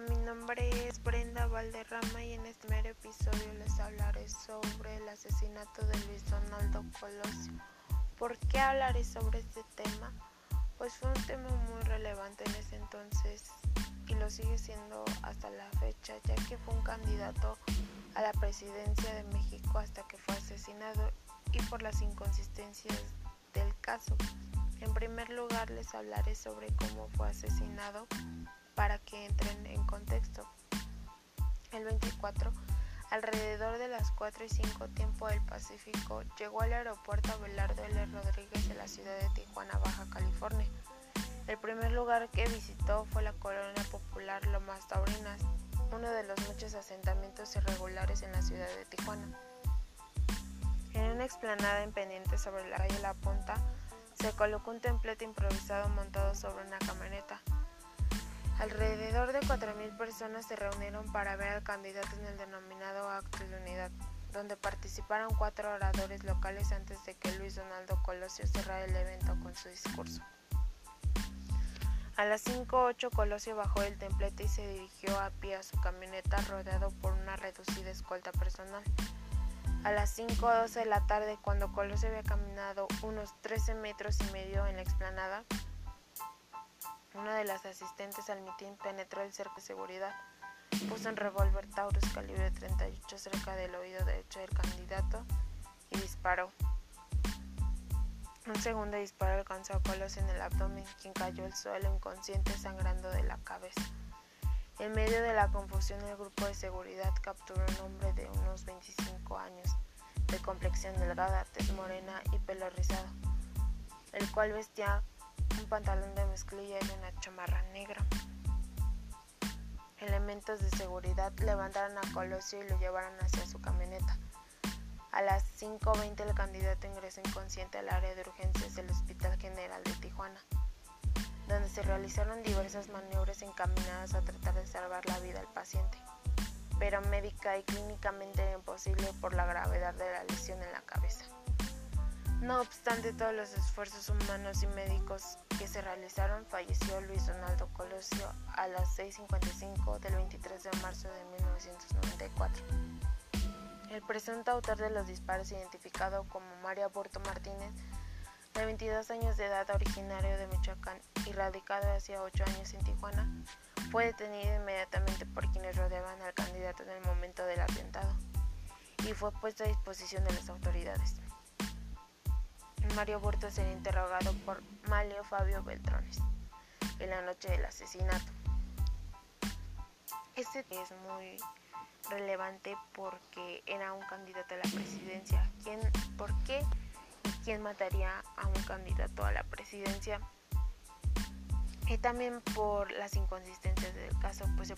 Mi nombre es Brenda Valderrama y en este primer episodio les hablaré sobre el asesinato de Luis Donaldo Colosio. ¿Por qué hablaré sobre este tema? Pues fue un tema muy relevante en ese entonces y lo sigue siendo hasta la fecha, ya que fue un candidato a la presidencia de México hasta que fue asesinado y por las inconsistencias del caso. En primer lugar les hablaré sobre cómo fue asesinado para que entren en contexto. El 24, alrededor de las 4 y 5 tiempo del Pacífico, llegó al aeropuerto Abelardo L. Rodríguez de la ciudad de Tijuana, Baja California. El primer lugar que visitó fue la colonia popular Lomas Taurinas, uno de los muchos asentamientos irregulares en la ciudad de Tijuana. En una explanada en pendiente sobre la calle La Punta, se colocó un templete improvisado montado sobre una camioneta. Alrededor de 4.000 personas se reunieron para ver al candidato en el denominado Acto de Unidad, donde participaron cuatro oradores locales antes de que Luis Donaldo Colosio cerrara el evento con su discurso. A las 5.08 Colosio bajó del templete y se dirigió a pie a su camioneta rodeado por una reducida escolta personal. A las 5.12 de la tarde, cuando Colosio había caminado unos 13 metros y medio en la explanada, una de las asistentes al mitin penetró el cerco de seguridad, puso un revólver Taurus calibre 38 cerca del oído derecho del candidato y disparó. Un segundo disparo alcanzó a Colosio en el abdomen, quien cayó al suelo inconsciente sangrando de la cabeza. En medio de la confusión, el grupo de seguridad capturó a un hombre de unos 25 años, de complexión delgada, tez morena y pelo rizado, el cual vestía pantalón de mezclilla y una chamarra negra. Elementos de seguridad levantaron a Colosio y lo llevaron hacia su camioneta. A las 5.20 el candidato ingresó inconsciente al área de urgencias del Hospital General de Tijuana, donde se realizaron diversas maniobras encaminadas a tratar de salvar la vida al paciente, pero médica y clínicamente imposible por la gravedad de la lesión en la cabeza. No obstante todos los esfuerzos humanos y médicos que se realizaron, falleció Luis Donaldo Colosio a las 6.55 del 23 de marzo de 1994. El presunto autor de los disparos, identificado como Mario Aborto Martínez, de 22 años de edad, originario de Michoacán y radicado hace 8 años en Tijuana, fue detenido inmediatamente por quienes rodeaban al candidato en el momento del atentado y fue puesto a disposición de las autoridades. Mario Burto será interrogado por Malio Fabio Beltrones en la noche del asesinato. Este es muy relevante porque era un candidato a la presidencia. ¿Quién, ¿Por qué quién mataría a un candidato a la presidencia? Y también por las inconsistencias del caso, pues se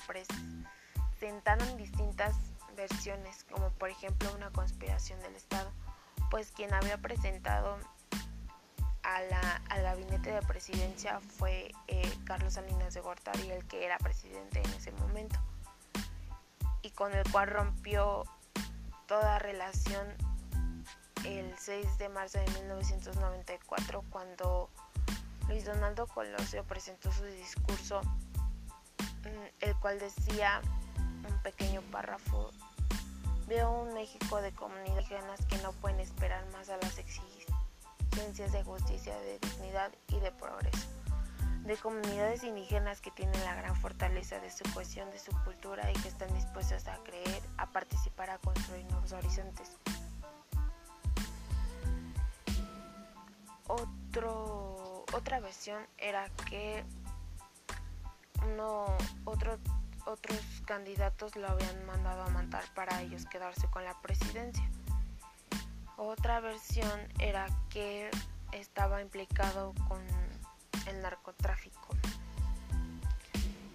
presentaron distintas versiones, como por ejemplo una conspiración del Estado, pues quien había presentado al gabinete de presidencia fue eh, Carlos Salinas de Gortari, el que era presidente en ese momento, y con el cual rompió toda relación el 6 de marzo de 1994 cuando Luis Donaldo Colosio presentó su discurso, mm, el cual decía un pequeño párrafo, veo un México de comunidades que no pueden esperar más a las exigencias de justicia, de dignidad y de progreso, de comunidades indígenas que tienen la gran fortaleza de su cohesión, de su cultura y que están dispuestas a creer, a participar, a construir nuevos horizontes. Otro, otra versión era que no, otro, otros candidatos lo habían mandado a matar para ellos quedarse con la presidencia. Otra versión era que estaba implicado con el narcotráfico.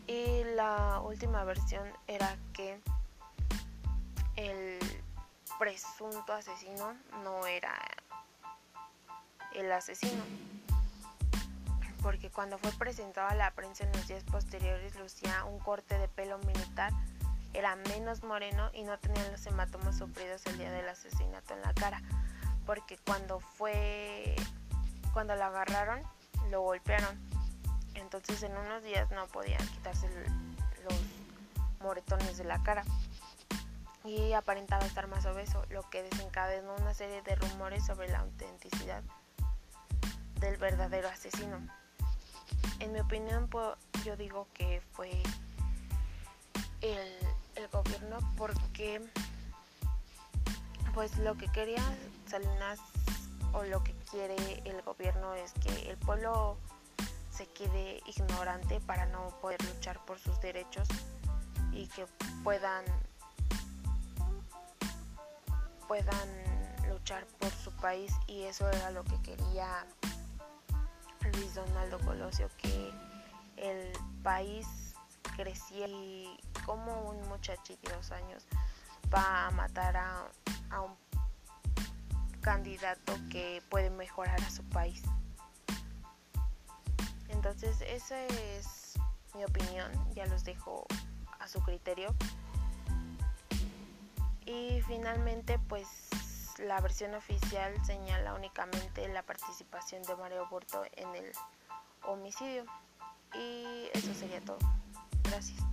Y la última versión era que el presunto asesino no era el asesino. Porque cuando fue presentado a la prensa en los días posteriores lucía un corte de pelo militar era menos moreno y no tenía los hematomas sufridos el día del asesinato en la cara, porque cuando fue, cuando lo agarraron, lo golpearon. Entonces en unos días no podían quitarse los moretones de la cara y aparentaba estar más obeso, lo que desencadenó una serie de rumores sobre la autenticidad del verdadero asesino. En mi opinión, yo digo que fue el gobierno porque pues lo que quería Salinas o lo que quiere el gobierno es que el pueblo se quede ignorante para no poder luchar por sus derechos y que puedan puedan luchar por su país. Y eso era lo que quería Luis Donaldo Colosio que el país crecía y como un muchachito de dos años va a matar a, a un candidato que puede mejorar a su país. Entonces esa es mi opinión, ya los dejo a su criterio. Y finalmente pues la versión oficial señala únicamente la participación de Mario Burto en el homicidio. Y eso sería todo. Gracias.